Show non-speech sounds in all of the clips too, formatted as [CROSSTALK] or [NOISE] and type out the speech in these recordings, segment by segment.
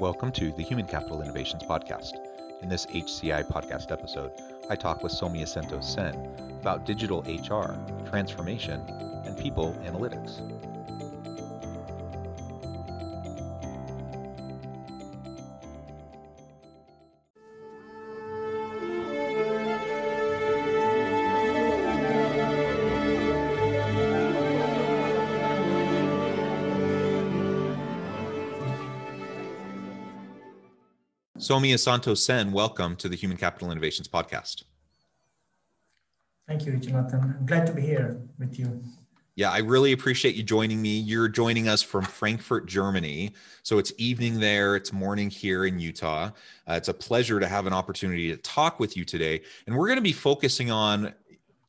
Welcome to the Human Capital Innovations Podcast. In this HCI podcast episode, I talk with Soumyasanto Sen about digital HR, transformation, and people analytics. Soumyasanto Sen, welcome to the Human Capital Innovations Podcast. Thank you, Jonathan. I'm glad to be here with you. Yeah, I really appreciate you joining me. You're joining us from Frankfurt, Germany. So it's evening there, it's morning here in Utah. Uh, it's a pleasure to have an opportunity to talk with you today. And we're going to be focusing on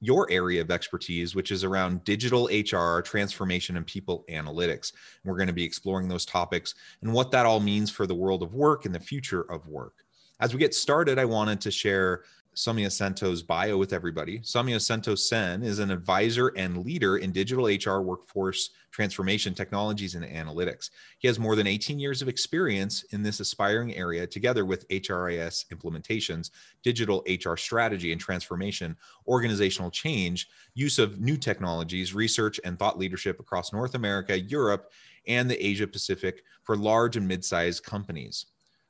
your area of expertise, which is around digital HR, transformation, and people analytics. And we're going to be exploring those topics and what that all means for the world of work and the future of work. As we get started, I wanted to share Soumyasanto's bio with everybody. Soumyasanto Sen is an advisor and leader in digital HR workforce transformation technologies and analytics. He has more than 18 years of experience in this aspiring area, together with HRIS implementations, digital HR strategy and transformation, organizational change, use of new technologies, research, and thought leadership across North America, Europe, and the Asia Pacific for large and mid sized companies.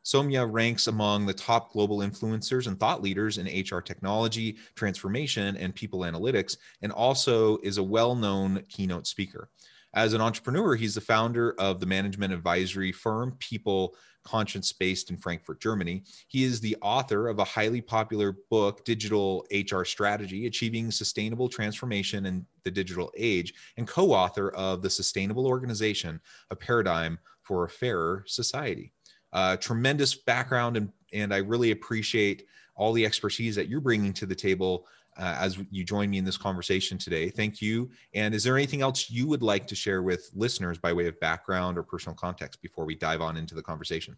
Soumya ranks among the top global influencers and thought leaders in HR technology, transformation, and people analytics, and also is a well known keynote speaker. As an entrepreneur, he's the founder of the management advisory firm People Conscience based in Frankfurt, Germany. He is the author of a highly popular book, Digital HR Strategy Achieving Sustainable Transformation in the Digital Age, and co author of The Sustainable Organization, a paradigm for a fairer society. Uh, tremendous background, and, and I really appreciate all the expertise that you're bringing to the table uh, as you join me in this conversation today. Thank you. And is there anything else you would like to share with listeners by way of background or personal context before we dive on into the conversation?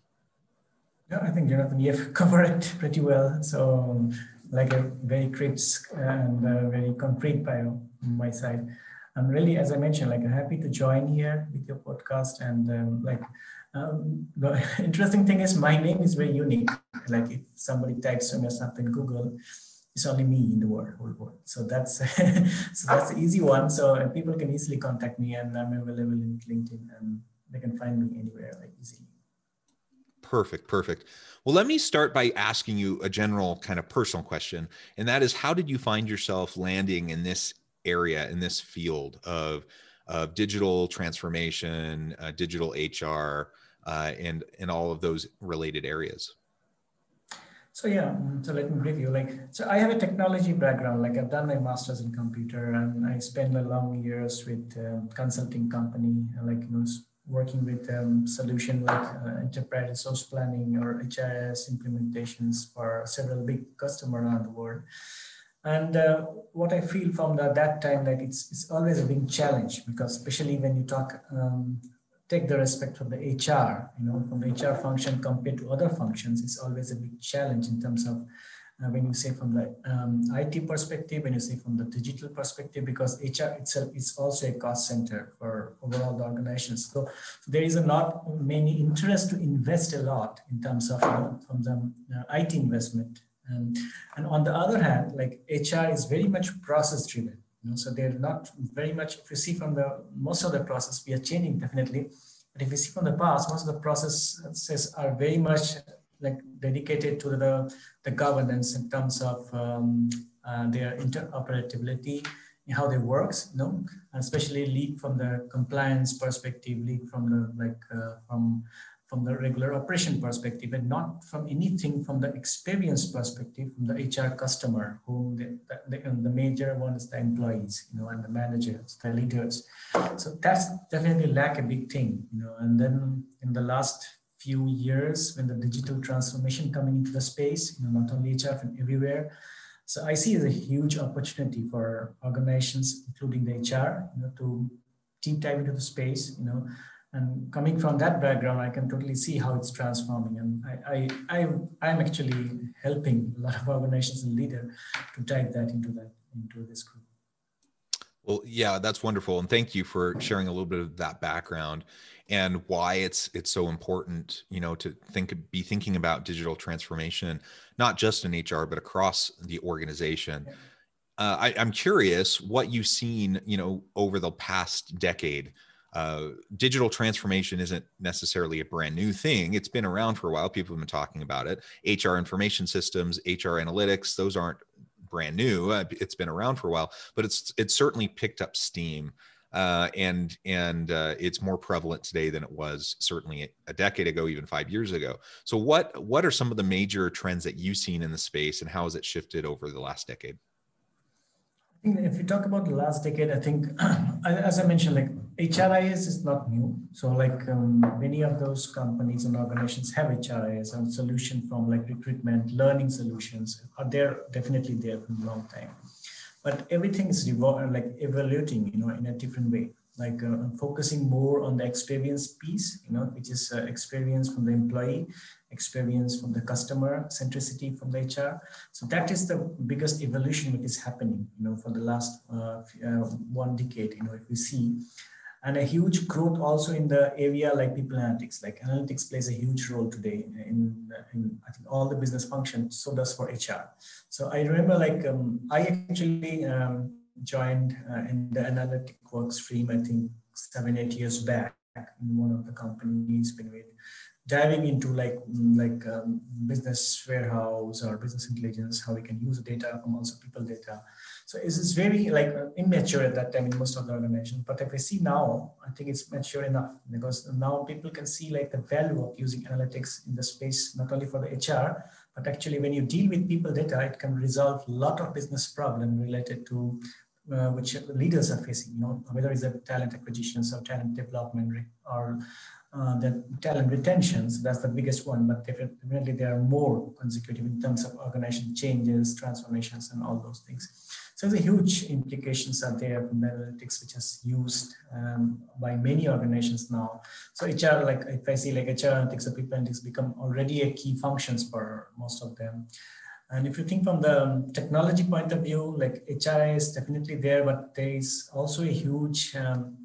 I think Jonathan, you've [LAUGHS] covered it pretty well. So, like a very crisp and very concrete bio on my side. I'm really, as I mentioned, like happy to join here with your podcast. And um, like um, the [LAUGHS] interesting thing is, my name is very unique. Like if somebody types me or something in Google, it's only me in the world, whole world. So that's [LAUGHS] so that's the easy one. So people can easily contact me, and I'm available in LinkedIn, and they can find me anywhere like easily. Perfect, perfect. Well, let me start by asking you a general kind of personal question, and that is, how did you find yourself landing in this area, in this field of of digital transformation, uh, digital HR, uh, and in all of those related areas? So yeah, mm, so let me brief you. Like, so I have a technology background. Like, I've done my master's in computer, and I spent a long years with um, consulting company, like you know, working with um, solution like uh, enterprise resource planning or HRIS implementations for several big customers around the world. And uh, what I feel from the, that time, like it's it's always a big challenge because especially when you talk um, take the respect from the HR, you know, from the HR function compared to other functions, it's always a big challenge in terms of uh, when you say from the um, IT perspective, when you say from the digital perspective, because HR itself is also a cost center for overall the organizations. So there is a not many interest to invest a lot in terms of you know, from the uh, IT investment. And, and on the other hand, like HR is very much process driven. You know, so they're not very much, if you see from the, most of the process, we are changing definitely. But if you see from the past, most of the processes are very much like dedicated to the, the governance in terms of um, uh, their interoperability, how they works, you know, especially lead from the compliance perspective, lead from the like uh, from from the regular operation perspective and not from anything from the experience perspective from the HR customer, whom the, the, the major one is the employees, you know, and the managers, the leaders. So that's definitely lack a big thing, you know. And then in the last few years, when the digital transformation coming into the space, you know, not only HR from everywhere. So I see as a huge opportunity for organizations, including the HR, you know, to deep dive into the space, you know, and coming from that background, I can totally see how it's transforming. And I, I, I, am actually helping a lot of [LAUGHS] organizations and leaders to dive that into that into this group. Well, yeah, that's wonderful, and thank you for sharing a little bit of that background and why it's it's so important, you know, to think be thinking about digital transformation, not just in HR but across the organization. Uh, I, I'm curious what you've seen, you know, over the past decade uh, digital transformation isn't necessarily a brand new thing. It's been around for a while. People have been talking about it. HR information systems, HR analytics, those aren't brand new. Uh, it's been around for a while, but it's it's certainly picked up steam. Uh, and and uh, it's more prevalent today than it was certainly a decade ago, even five years ago. So, what what are some of the major trends that you've seen in the space, and how has it shifted over the last decade? If you talk about the last decade, I think, [CLEARS THROAT] as I mentioned, like HRIS is not new. So like um, many of those companies and organizations have HRIS and solution from like recruitment, learning solutions are there definitely there for a long time. But everything is like evaluating, you know, in a different way like uh, focusing more on the experience piece, you know, which is uh, experience from the employee, experience from the customer, centricity from the HR. So that is the biggest evolution which is happening, you know, for the last uh, uh, one decade, you know, if we see. And a huge growth also in the area like people analytics, like analytics plays a huge role today in, in I think all the business functions, so does for HR. So I remember like um, I actually um, joined uh, in the analytic work stream, I think seven, eight years back in one of the companies been with diving into like mm, like um, business warehouse or business intelligence, how we can use data from also people data. So it's, very like uh, immature at that time in most of the organizations. But if I see now, I think it's mature enough because now people can see like the value of using analytics in the space, not only for the HR, but actually when you deal with people data, it can resolve a lot of business problem related to uh, which leaders are facing, you know, whether it's a talent acquisitions or talent development or uh, the talent retentions, that's the biggest one, but definitely there are more consecutive in terms of organization changes, transformations, and all those things. So the huge implications are there from analytics, which is used um, by many organizations now. So HR, like if I see like HR analytics or people analytics become already a key functions for most of them. And if you think from the technology point of view, like HRI is definitely there, but there is also a huge um,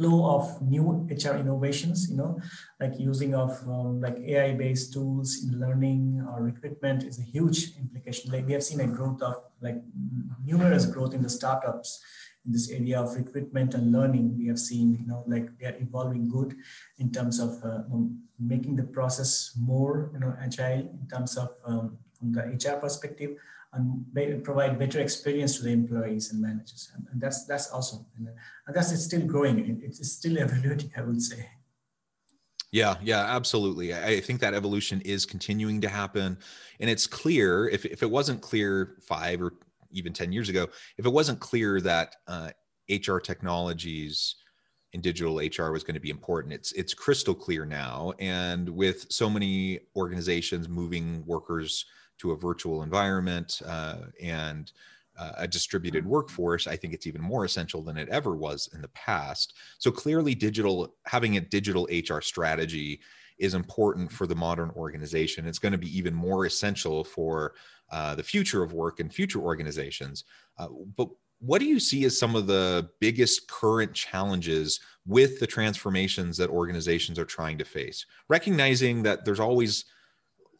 flow of new HR innovations, you know, like using of um, like AI-based tools in learning or recruitment is a huge implication. Like we have seen a growth of like numerous growth in the startups in this area of recruitment and learning. We have seen, you know, like they are evolving good in terms of uh, making the process more, you know, agile in terms of um, from the HR perspective and provide better experience to the employees and managers. And, and that's that's awesome. And, and that's it's still growing. It's still [LAUGHS] evolving, I would say. Yeah, yeah, absolutely. I think that evolution is continuing to happen. And it's clear, if, if it wasn't clear five or even 10 years ago, if it wasn't clear that uh, HR technologies and digital HR was going to be important, it's it's crystal clear now. And with so many organizations moving workers to a virtual environment uh, and uh, a distributed workforce, I think it's even more essential than it ever was in the past. So clearly, digital having a digital HR strategy is important for the modern organization. It's going to be even more essential for uh, the future of work and future organizations. Uh, but what do you see as some of the biggest current challenges with the transformations that organizations are trying to face? Recognizing that there's always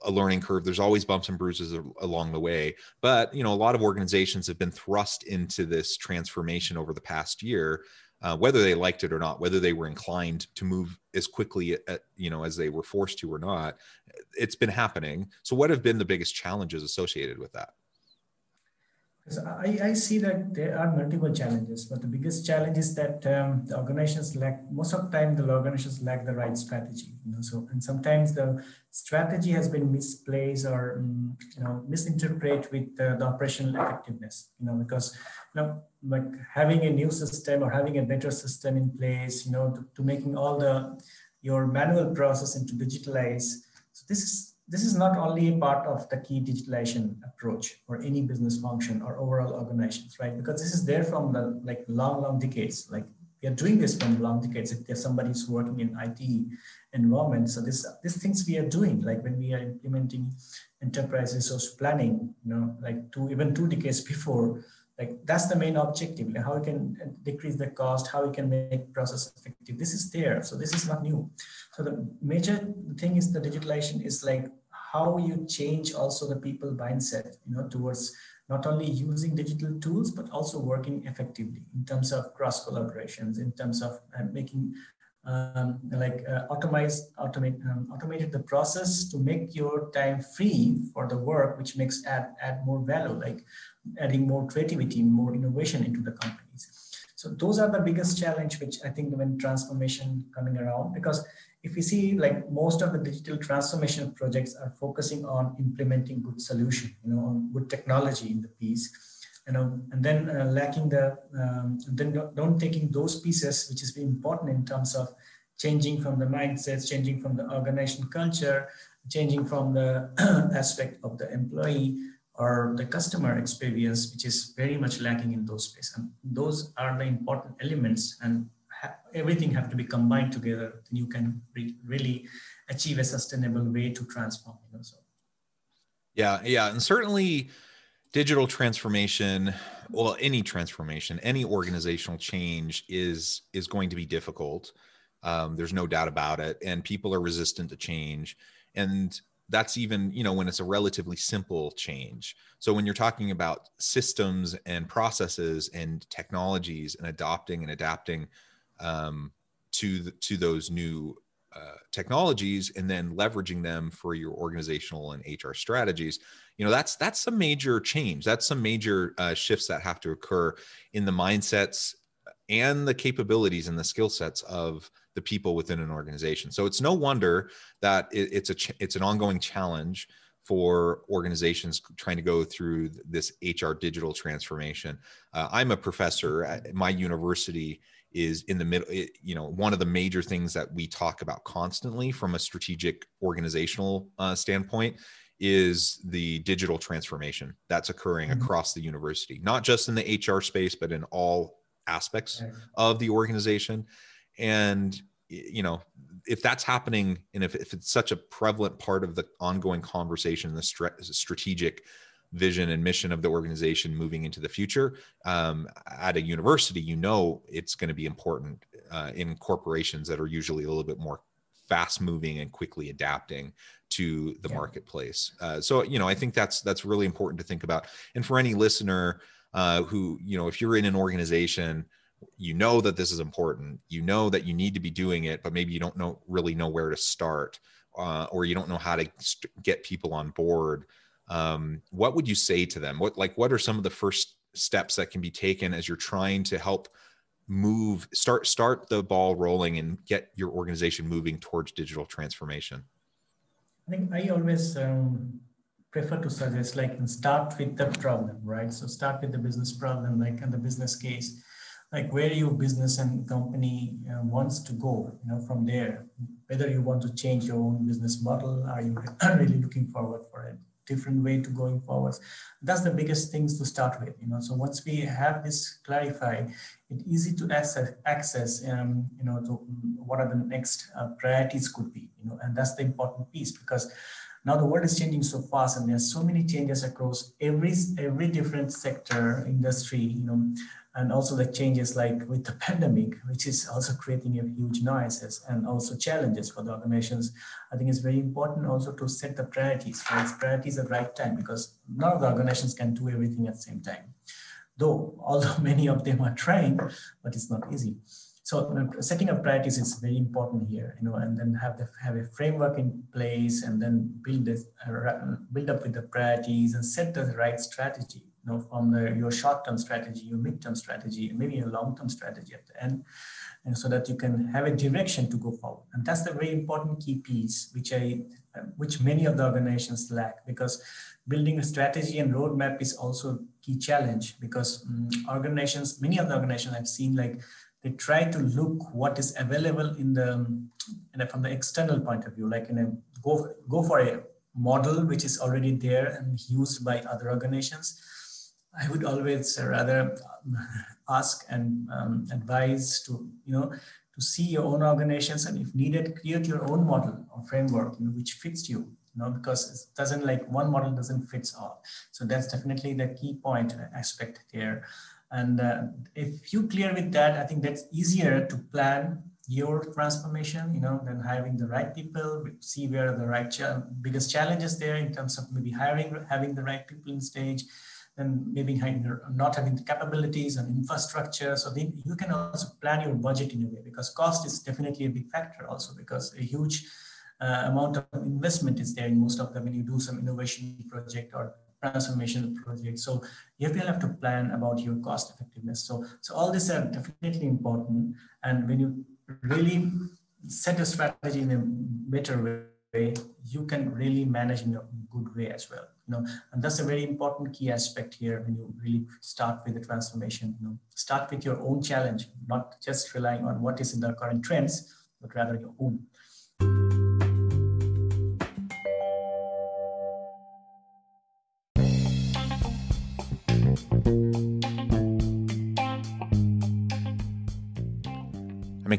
a learning curve. There's always bumps and bruises along the way but you know a lot of organizations have been thrust into this transformation over the past year uh, whether they liked it or not whether they were inclined to move as quickly at, uh, you know as they were forced to or not it's been happening. So what have been the biggest challenges associated with that I, I, see that there are multiple challenges, but the biggest challenge is that um, the organizations lack, most of the time, the organizations lack the right strategy. You know, so and sometimes the strategy has been misplaced or um, you know misinterpreted with uh, the operational effectiveness. You know, because you know like having a new system or having a better system in place, you know, to, to making all the your manual process into digitalize. So this is this is not only a part of the key digitalization approach or any business function or overall organizations, right? Because this is there from the like long, long decades. Like we are doing this from long decades. If there's somebody who's working in IT environment, so this these things we are doing, like when we are implementing enterprise resource planning, you know, like two even two decades [LAUGHS] before, like that's the main objective like how we can decrease the cost how we can make process effective this is there so this is not new so the major thing is the digitalization is like how you change also the people mindset you know towards not only using digital tools but also working effectively in terms of cross collaborations in terms of uh, making um, like uh, automate, um, automated the process to make your time free for the work, which makes add add more value, like adding more creativity, more innovation into the companies. So those are the biggest challenge, which I think when transformation coming around, because if you see like most of the digital transformation projects are focusing on implementing good solution, you know, on good technology in the piece you know, and then uh, lacking the, um, then don't, don't, taking those pieces, which is important in terms of changing from the mindsets, changing from the organization culture, changing from the [CLEARS THROAT] aspect of the employee or the customer experience, which is very much lacking in those spaces. And those are the important elements and ha everything have to be combined together. Then you can re really achieve a sustainable way to transform. You know, so. Yeah, yeah, and certainly digital transformation well any transformation any organizational change is is going to be difficult um, there's no doubt about it and people are resistant to change and that's even you know when it's a relatively simple change. So when you're talking about systems and processes and technologies and adopting and adapting um, to the, to those new uh, technologies and then leveraging them for your organizational and hr strategies you know that's that's some major change. That's some major uh, shifts that have to occur in the mindsets and the capabilities and the skill sets of the people within an organization so it's no wonder that it, it's a ch- it's an ongoing challenge for organizations trying to go through this hr digital transformation uh, i'm a professor at my university is in the middle you know one of the major things that we talk about constantly from a strategic organizational uh, standpoint is the digital transformation that's occurring mm-hmm. across the university, not just in the HR space, but in all aspects of the organization. And, you know, if that's happening and if, if it's such a prevalent part of the ongoing conversation, the strategic vision and mission of the organization moving into the future um, at a university, you know, it's going to be important uh, in corporations that are usually a little bit more fast moving and quickly adapting to the yeah. marketplace. Uh, so you know, I think that's that's really important to think about. And for any listener uh, who you know, if you're in an organization, you know that this is important. You know that you need to be doing it, but maybe you don't know really know where to start, uh, or you don't know how to get people on board. Um, what would you say to them? What like what are some of the first steps that can be taken as you're trying to help move start start the ball rolling and get your organization moving towards digital transformation I think I always um, prefer to suggest like start with the problem, right? So start with the business problem, like and the business case, like where your business and company uh, wants to go, you know, from there. Whether you want to change your own business model, are you [COUGHS] really looking forward for it? different way to going forward. That's the biggest things to start with, you know. So once we have this clarified, it's easy to access, access um, you know, to what are the next uh, priorities could be, you know, and that's the important piece because now the world is changing so fast and there's so many changes across every every different sector industry you know and also the changes like with the pandemic, which is also creating a huge noises and also challenges for the organizations. I think it's very important also to set the priorities, right? Priorities at the right time because none of the organizations can do everything at the same time. Though, [LAUGHS] although many of them are trying, but it's not easy. So setting up priorities is very important here, you know, and then have the, have a framework in place and then build this, uh, build up with the priorities and set the right strategy you know, from the, your short-term strategy, your mid-term strategy, maybe a long-term strategy at the end, and so that you can have a direction to go forward. And that's the very important key piece, which I, which many of the organizations lack, because building a strategy and roadmap is also a key challenge because um, organizations, many of the organizations I've seen, like they try to look what is available in the, in from the external point of view, like in a go go for a model which is already there and used by other organizations. I would always rather um, ask and um, advise to you know to see your own organizations and if needed create your own model or framework you know, which fits you you know because it doesn't like one model doesn't fits all so that's definitely the key point uh, aspect there and uh, if you clear with that i think that's easier to plan your transformation, you know, than hiring the right people, see where the right ch- biggest challenges there in terms of maybe hiring, having the right people in stage, then maybe having, not having the capabilities and infrastructure. So then you can also plan your budget in a way because cost is definitely a big factor also because a huge uh, amount of investment is there in most of them when you do some innovation project or transformation project. So you will have to plan about your cost effectiveness. So, so all these are definitely important. And when you really set a strategy in a better way, you can really manage in a good way as well. You know, and that's a very important key aspect here when you really start with the transformation. You know, start with your own challenge, not just relying on what is in the current trends, but rather your own.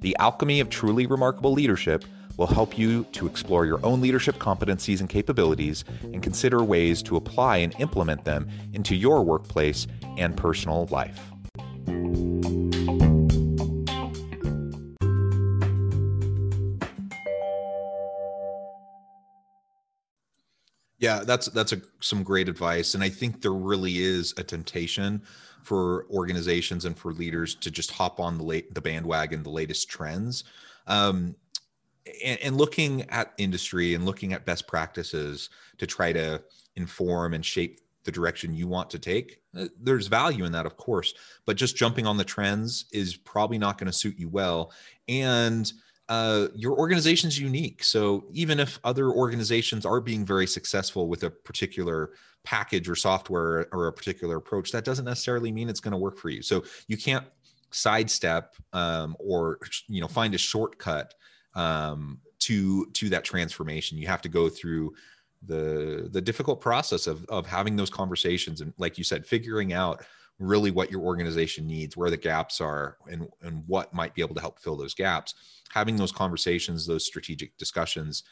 The Alchemy of Truly Remarkable Leadership will help you to explore your own leadership competencies and capabilities and consider ways to apply and implement them into your workplace and personal life. Yeah, that's that's a, some great advice, and I think there really is a temptation for organizations and for leaders to just hop on the late the bandwagon, the latest trends, um, and, and looking at industry and looking at best practices to try to inform and shape the direction you want to take. Uh, there's value in that, of course, but just jumping on the trends is probably not going to suit you well, and uh, your organization's unique. So even if other organizations are being very successful with a particular package or software or a particular approach, that doesn't necessarily mean it's going to work for you. So you can't sidestep um, or you know find a shortcut um, to to that transformation. You have to go through the the difficult process of of having those conversations and, like you said, figuring out really what your organization needs, where the gaps are, and and what might be able to help fill those gaps. Having those conversations, those strategic discussions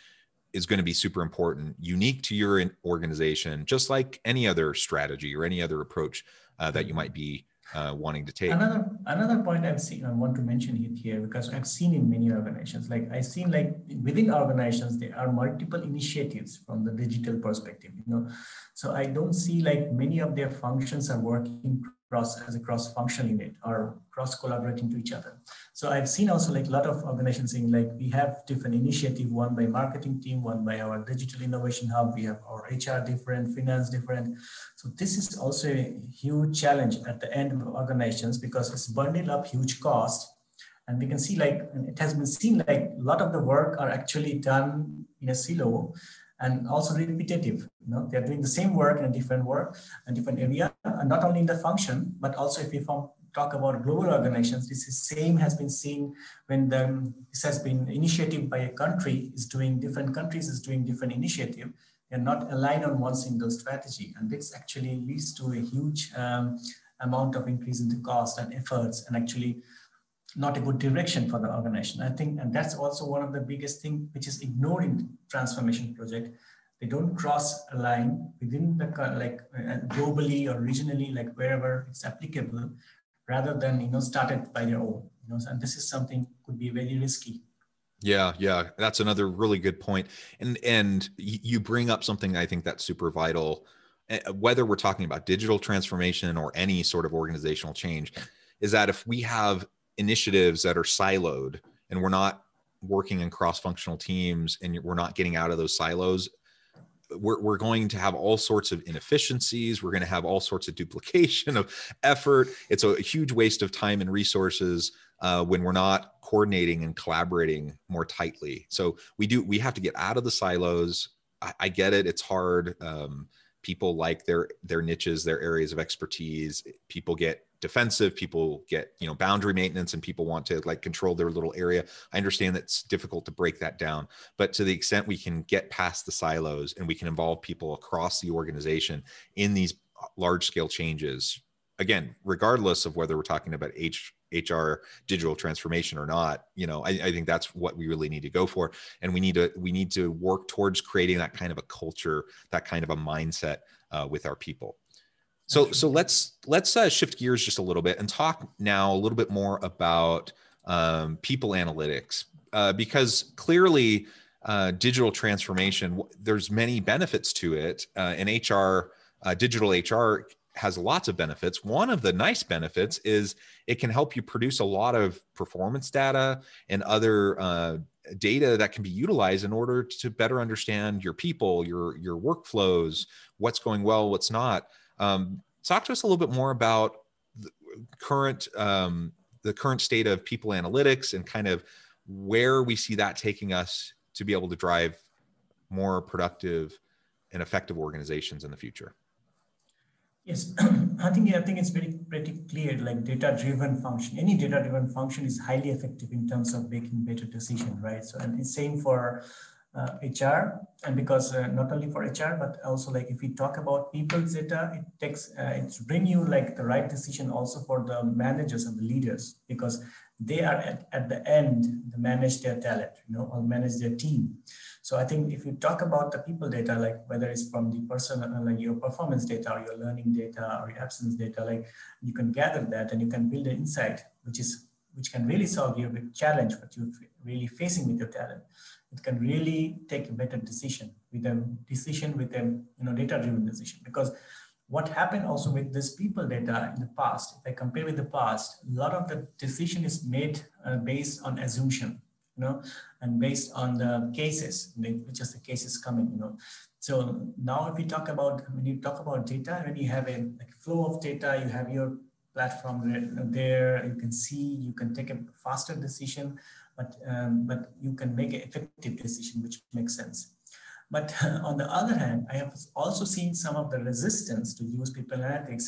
is going to be super important, unique to your organization, just like any other strategy or any other approach uh, that you might be uh, wanting to take. Another another point I've seen, I want to mention it here because I've seen in many organizations, like I've seen like within organizations there are multiple initiatives from the digital perspective. You know, so I don't see like many of their functions are working cross as a cross functional unit or cross collaborating to each other. So I've seen also like a lot of organizations saying like we have different initiative, one by marketing team, one by our digital innovation hub, we have our HR different, finance different. So this is also a huge challenge at the end of organizations because it's bundled up huge cost. And we can see like it has been seen like a lot of the work are actually done in a silo and also repetitive. You know, they're doing the same work in a different work, a different area, and not only in the function, but also if we form, talk about global organizations, this is same has been seen when the, this has been initiative by a country is doing different countries is doing different initiative They're not aligned on one single strategy. And this actually leads to a huge um, amount of increase in the cost and efforts and actually not a good direction for the organization. I think, and that's also one of the biggest thing which is ignored in transformation project. They don't cross a line within the like uh, globally or regionally, like wherever it's applicable, rather than you know started by their own. You know, and this is something could be very risky. Yeah, yeah, that's another really good point. And and you bring up something I think that's super vital. Eh, whether we're talking about digital transformation or any sort of organizational change, is that if we have initiatives that are siloed and we're not working in cross-functional teams and we're not getting out of those silos we're, we're going to have all sorts of inefficiencies. We're going to have all sorts of duplication [LAUGHS] of effort. It's a huge waste of time and resources uh, when we're not coordinating and collaborating more tightly. So we do we have to get out of the silos. I, I get it. It's hard. Um, people like their their niches their areas of expertise. People get defensive people get you know boundary maintenance and people want to like control their little area. I understand that it's difficult to break that down but to the extent we can get past the silos and we can involve people across the organization in these large scale changes again regardless of whether we're talking about H, hr digital transformation or not you know I, I think that's what we really need to go for. And we need to we need to work towards creating that kind of a culture that kind of a mindset uh, with our people so so let's let's uh, shift gears just a little bit and talk now a little bit more about um, people analytics uh, because clearly uh, digital transformation there's many benefits to it uh, and HR uh, digital HR has lots of benefits. One of the nice benefits is it can help you produce a lot of performance data and other uh, data that can be utilized in order to better understand your people, your your workflows, what's going well, what's not. Um, talk to us a little bit more about the current um, the current state of people analytics and kind of where we see that taking us to be able to drive more productive and effective organizations in the future. Yes, [CLEARS THROAT] I think I think it's very pretty clear. Like data-driven function, any data-driven function is highly effective in terms of making better decision, right? So, and it's same for HR and because uh, not only for HR but also like if we talk about people data it takes uh, it's bring you like the right decision also for the managers and the leaders because they are at, at the end to manage their talent you know or manage their team. So I think if you talk about the people data like whether it's from the person uh, like your performance data or your learning data or your absence data like you can gather that and you can build an insight which is which can really solve your big challenge what you're really facing with your talent it can really take a better decision with a decision with a you know data driven decision. Because what happened also with this people data in the past if i compare with the past a lot of the decision is made uh, based on assumption you know and based on the cases which is the cases coming you know. So now if we talk about when you talk about data when you have a like flow of data you have your platform there you can see you can take a faster decision but, um, but you can make an effective decision, which makes sense. But [LAUGHS] on the other hand, I have also seen some of the resistance to use people analytics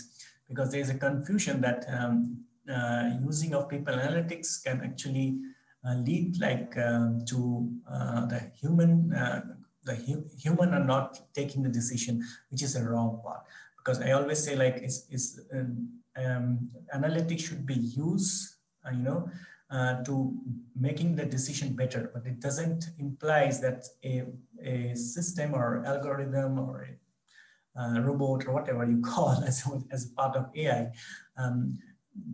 because there's a confusion that um, uh, using of people analytics can actually uh, lead like um, to uh, the human uh, the hu human are not taking the decision, which is a wrong part. Because I always say like is is um, um, analytics should be used, uh, you know, uh, to making the decision better, but it doesn't implies that a, a system or algorithm or a uh, robot or whatever you [LAUGHS] call as, as part of AI um,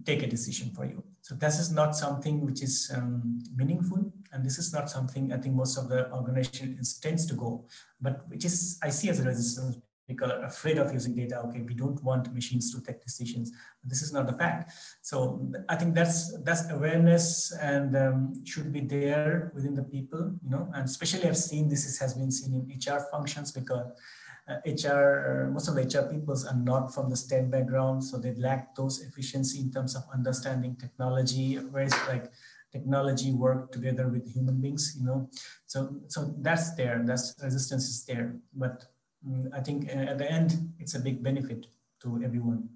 take a decision for you. So this is not something which is um, meaningful, and this is not something I think most of the organization tends to go, but which is I see as a resistance people are afraid of using data. Okay, we don't want machines to take decisions. This is not the fact. So I think that's that's awareness and um, should be there within the people, you know. And especially I've seen this is, has been seen in HR functions because uh, HR most of the HR peoples are not from the STEM background, so they lack those efficiency in terms of understanding technology. Whereas like technology work together with human beings, you know. So so that's there. That's resistance is there, but I think uh, at the end, it's a big benefit to everyone.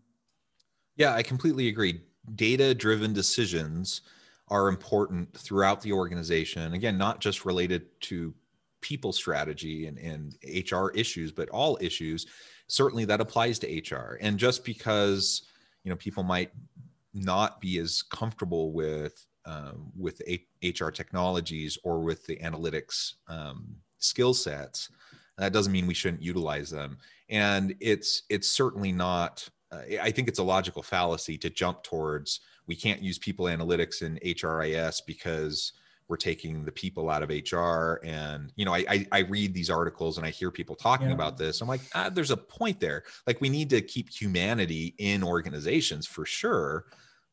Yeah, I completely agree. data driven decisions are important throughout the organization. Again, not just related to people strategy and, and HR issues, but all issues. Certainly that applies to HR. And just because, you know, people might not be as comfortable with um, with HR technologies or with the analytics um, skill sets, that doesn't mean we shouldn't utilize them. And it's it's certainly not. Uh, I think it's a logical fallacy to jump towards we can't use people analytics in HRIS because we're taking the people out of HR. And you know, I I, I read these articles and I hear people talking yeah. about this. I'm like, ah, there's a point there. Like we need to keep humanity in organizations for sure,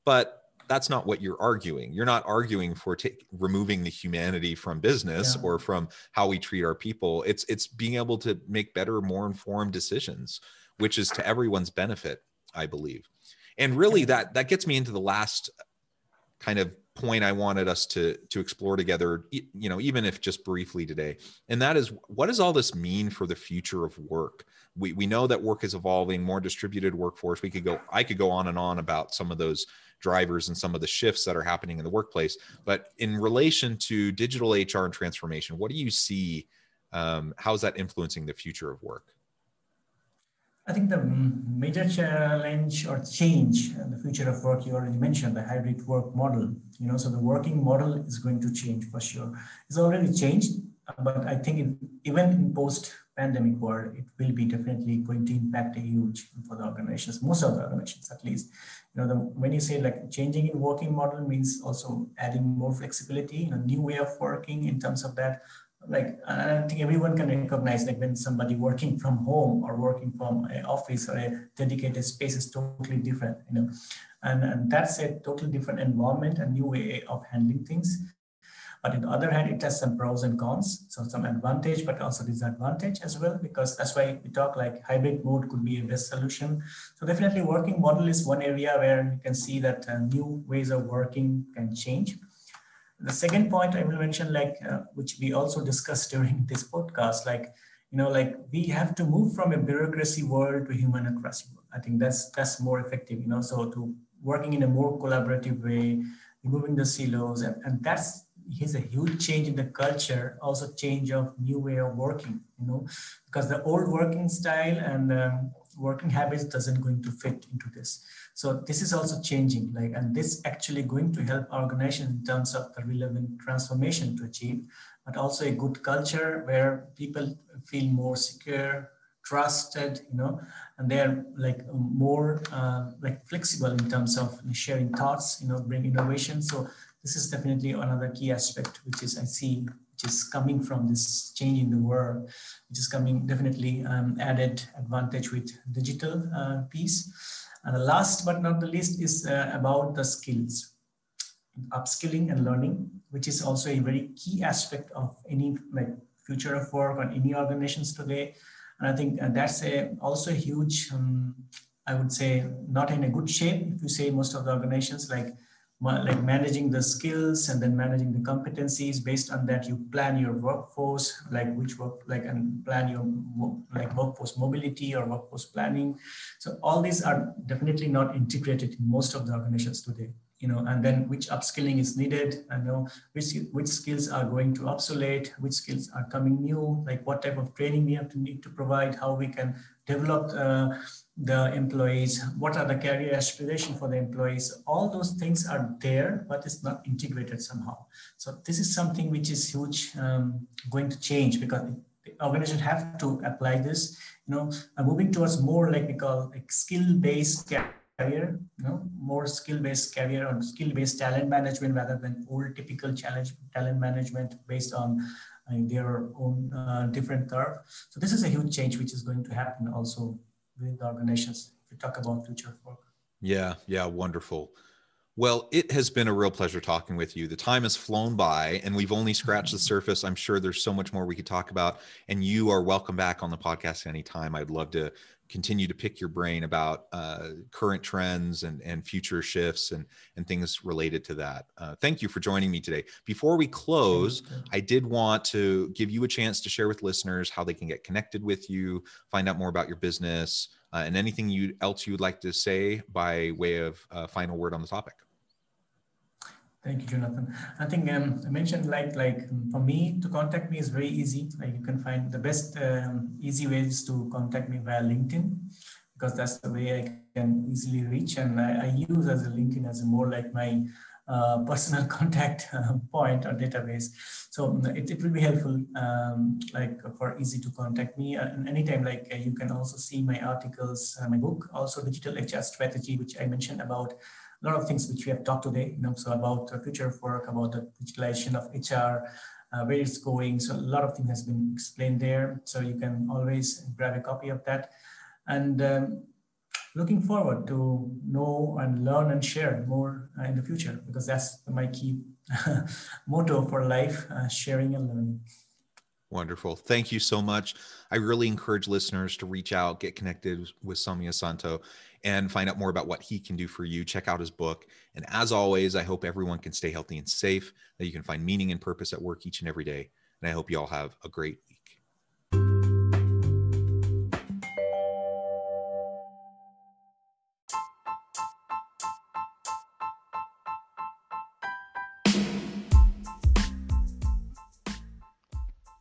but that's not what you're arguing. You're not arguing for t- removing the humanity from business yeah. or from how we treat our people. It's it's being able to make better, more informed decisions, which is to everyone's benefit, I believe. And really, that that gets me into the last kind of point I wanted us to to explore together. You know, even if just briefly today, and that is what does all this mean for the future of work? We we know that work is evolving, more distributed workforce. We could go. I could go on and on about some of those drivers and some of the shifts that are happening in the workplace. But in relation to digital HR and transformation, what do you see? Um, how is that influencing the future of work? I think the major challenge or change in the future of work, you already mentioned the hybrid work model. You know, so the working model is going to change for sure. It's already changed, but I think it, even in post pandemic world, it will be definitely going to impact a huge for the organizations, most of the organizations at least. You know, the, when you say like changing in working model means also adding more flexibility, you know, new way of working in terms of that. Like, I think everyone can recognize like when somebody working from home or working from an office or a dedicated space is totally different, you know, and, and that's a totally different environment and new way of handling things. But on the other hand, it has some pros and cons. So some advantage, but also disadvantage as well, because that's why we talk like hybrid mode could be a best solution. So definitely working model is one area where you can see that uh, new ways of working can change. The second point I will mention, like uh, which we also discussed during this podcast, like you know, like we have to move from a bureaucracy world to humanocracy world. I think that's that's more effective. You know, so to working in a more collaborative way, removing the silos, and, and that's he's a huge change in the culture, also change of new way of working, you know, because the old working style and um, working habits doesn't going to fit into this. So this is also changing, like, and this actually going to help organizations in terms of the relevant transformation to achieve, but also a good culture where people feel more secure, trusted, you know, and they're like more uh, like flexible in terms of sharing thoughts, you know, bring innovation. So this is definitely another key aspect, which is I see, which is coming from this change in the world, which is coming definitely um, added advantage with digital uh, piece. And the last but not the least is uh, about the skills, upskilling and learning, which is also a very key aspect of any like future of work on any organizations today. And I think uh, that's a also a huge, um, I would say, not in a good shape. If you say most of the organizations like like managing the skills and then managing the competencies based on that you plan your workforce like which work like and plan your like workforce mobility or workforce planning. So all these are definitely not integrated in most of the organizations today you know and then which upskilling is needed and know which which skills are going to obsolete which skills are coming new like what type of training we have to need to provide how we can develop uh, the employees, what are the career aspiration for the employees. All those things are there, but it's not integrated somehow. So this is something which is huge, um, going to change because the organization have to apply this. You know, moving towards more like we call like skill-based career, you know, more skill-based career or skill-based talent management rather than old typical challenge talent management based on uh, their own uh, different curve. So this is a huge change which is going to happen also with the organizations if we talk about future of work. Yeah, yeah, wonderful. Well, it has been a real pleasure talking with you. The time has flown by and we've only scratched the [LAUGHS] surface. I'm sure there's so much more we could talk about. And you are welcome back on the podcast anytime. I'd love to continue to pick your brain about uh, current trends and, and future shifts and, and things related to that. Uh, thank you for joining me today. Before we close, I did want to give you a chance to share with listeners how they can get connected with you, find out more about your business, uh, and anything you else you would like to say by way of uh, final word on the topic. Thank you, Jonathan. I think um, I mentioned like like for me to contact me is very easy. Like you can find the best um, easy ways to contact me via LinkedIn because that's the way I can easily reach. And I, I use as a LinkedIn as a more like my uh, [LAUGHS] personal contact uh, point or database. So um, it, it will be helpful, um, like for easy to contact me. And anytime, like uh, you can also see my articles, uh, my book, also digital HR strategy, which I mentioned about a lot of things which we have talked today. You know, so about future of work, about the digitalization of HR, uh, where it's going. So a lot of things has been explained there. So you can always grab a copy of that. And um, looking forward to know and learn and share more uh, in the future because that's my key [LAUGHS] motto for life uh, sharing and learning. Wonderful. Thank you so much. I really encourage listeners to reach out, get connected with Soumyasanto, and find out more about what he can do for you. Check out his book. And as always, I hope everyone can stay healthy and safe, that you can find meaning and purpose at work each and every day. And I hope you all have a great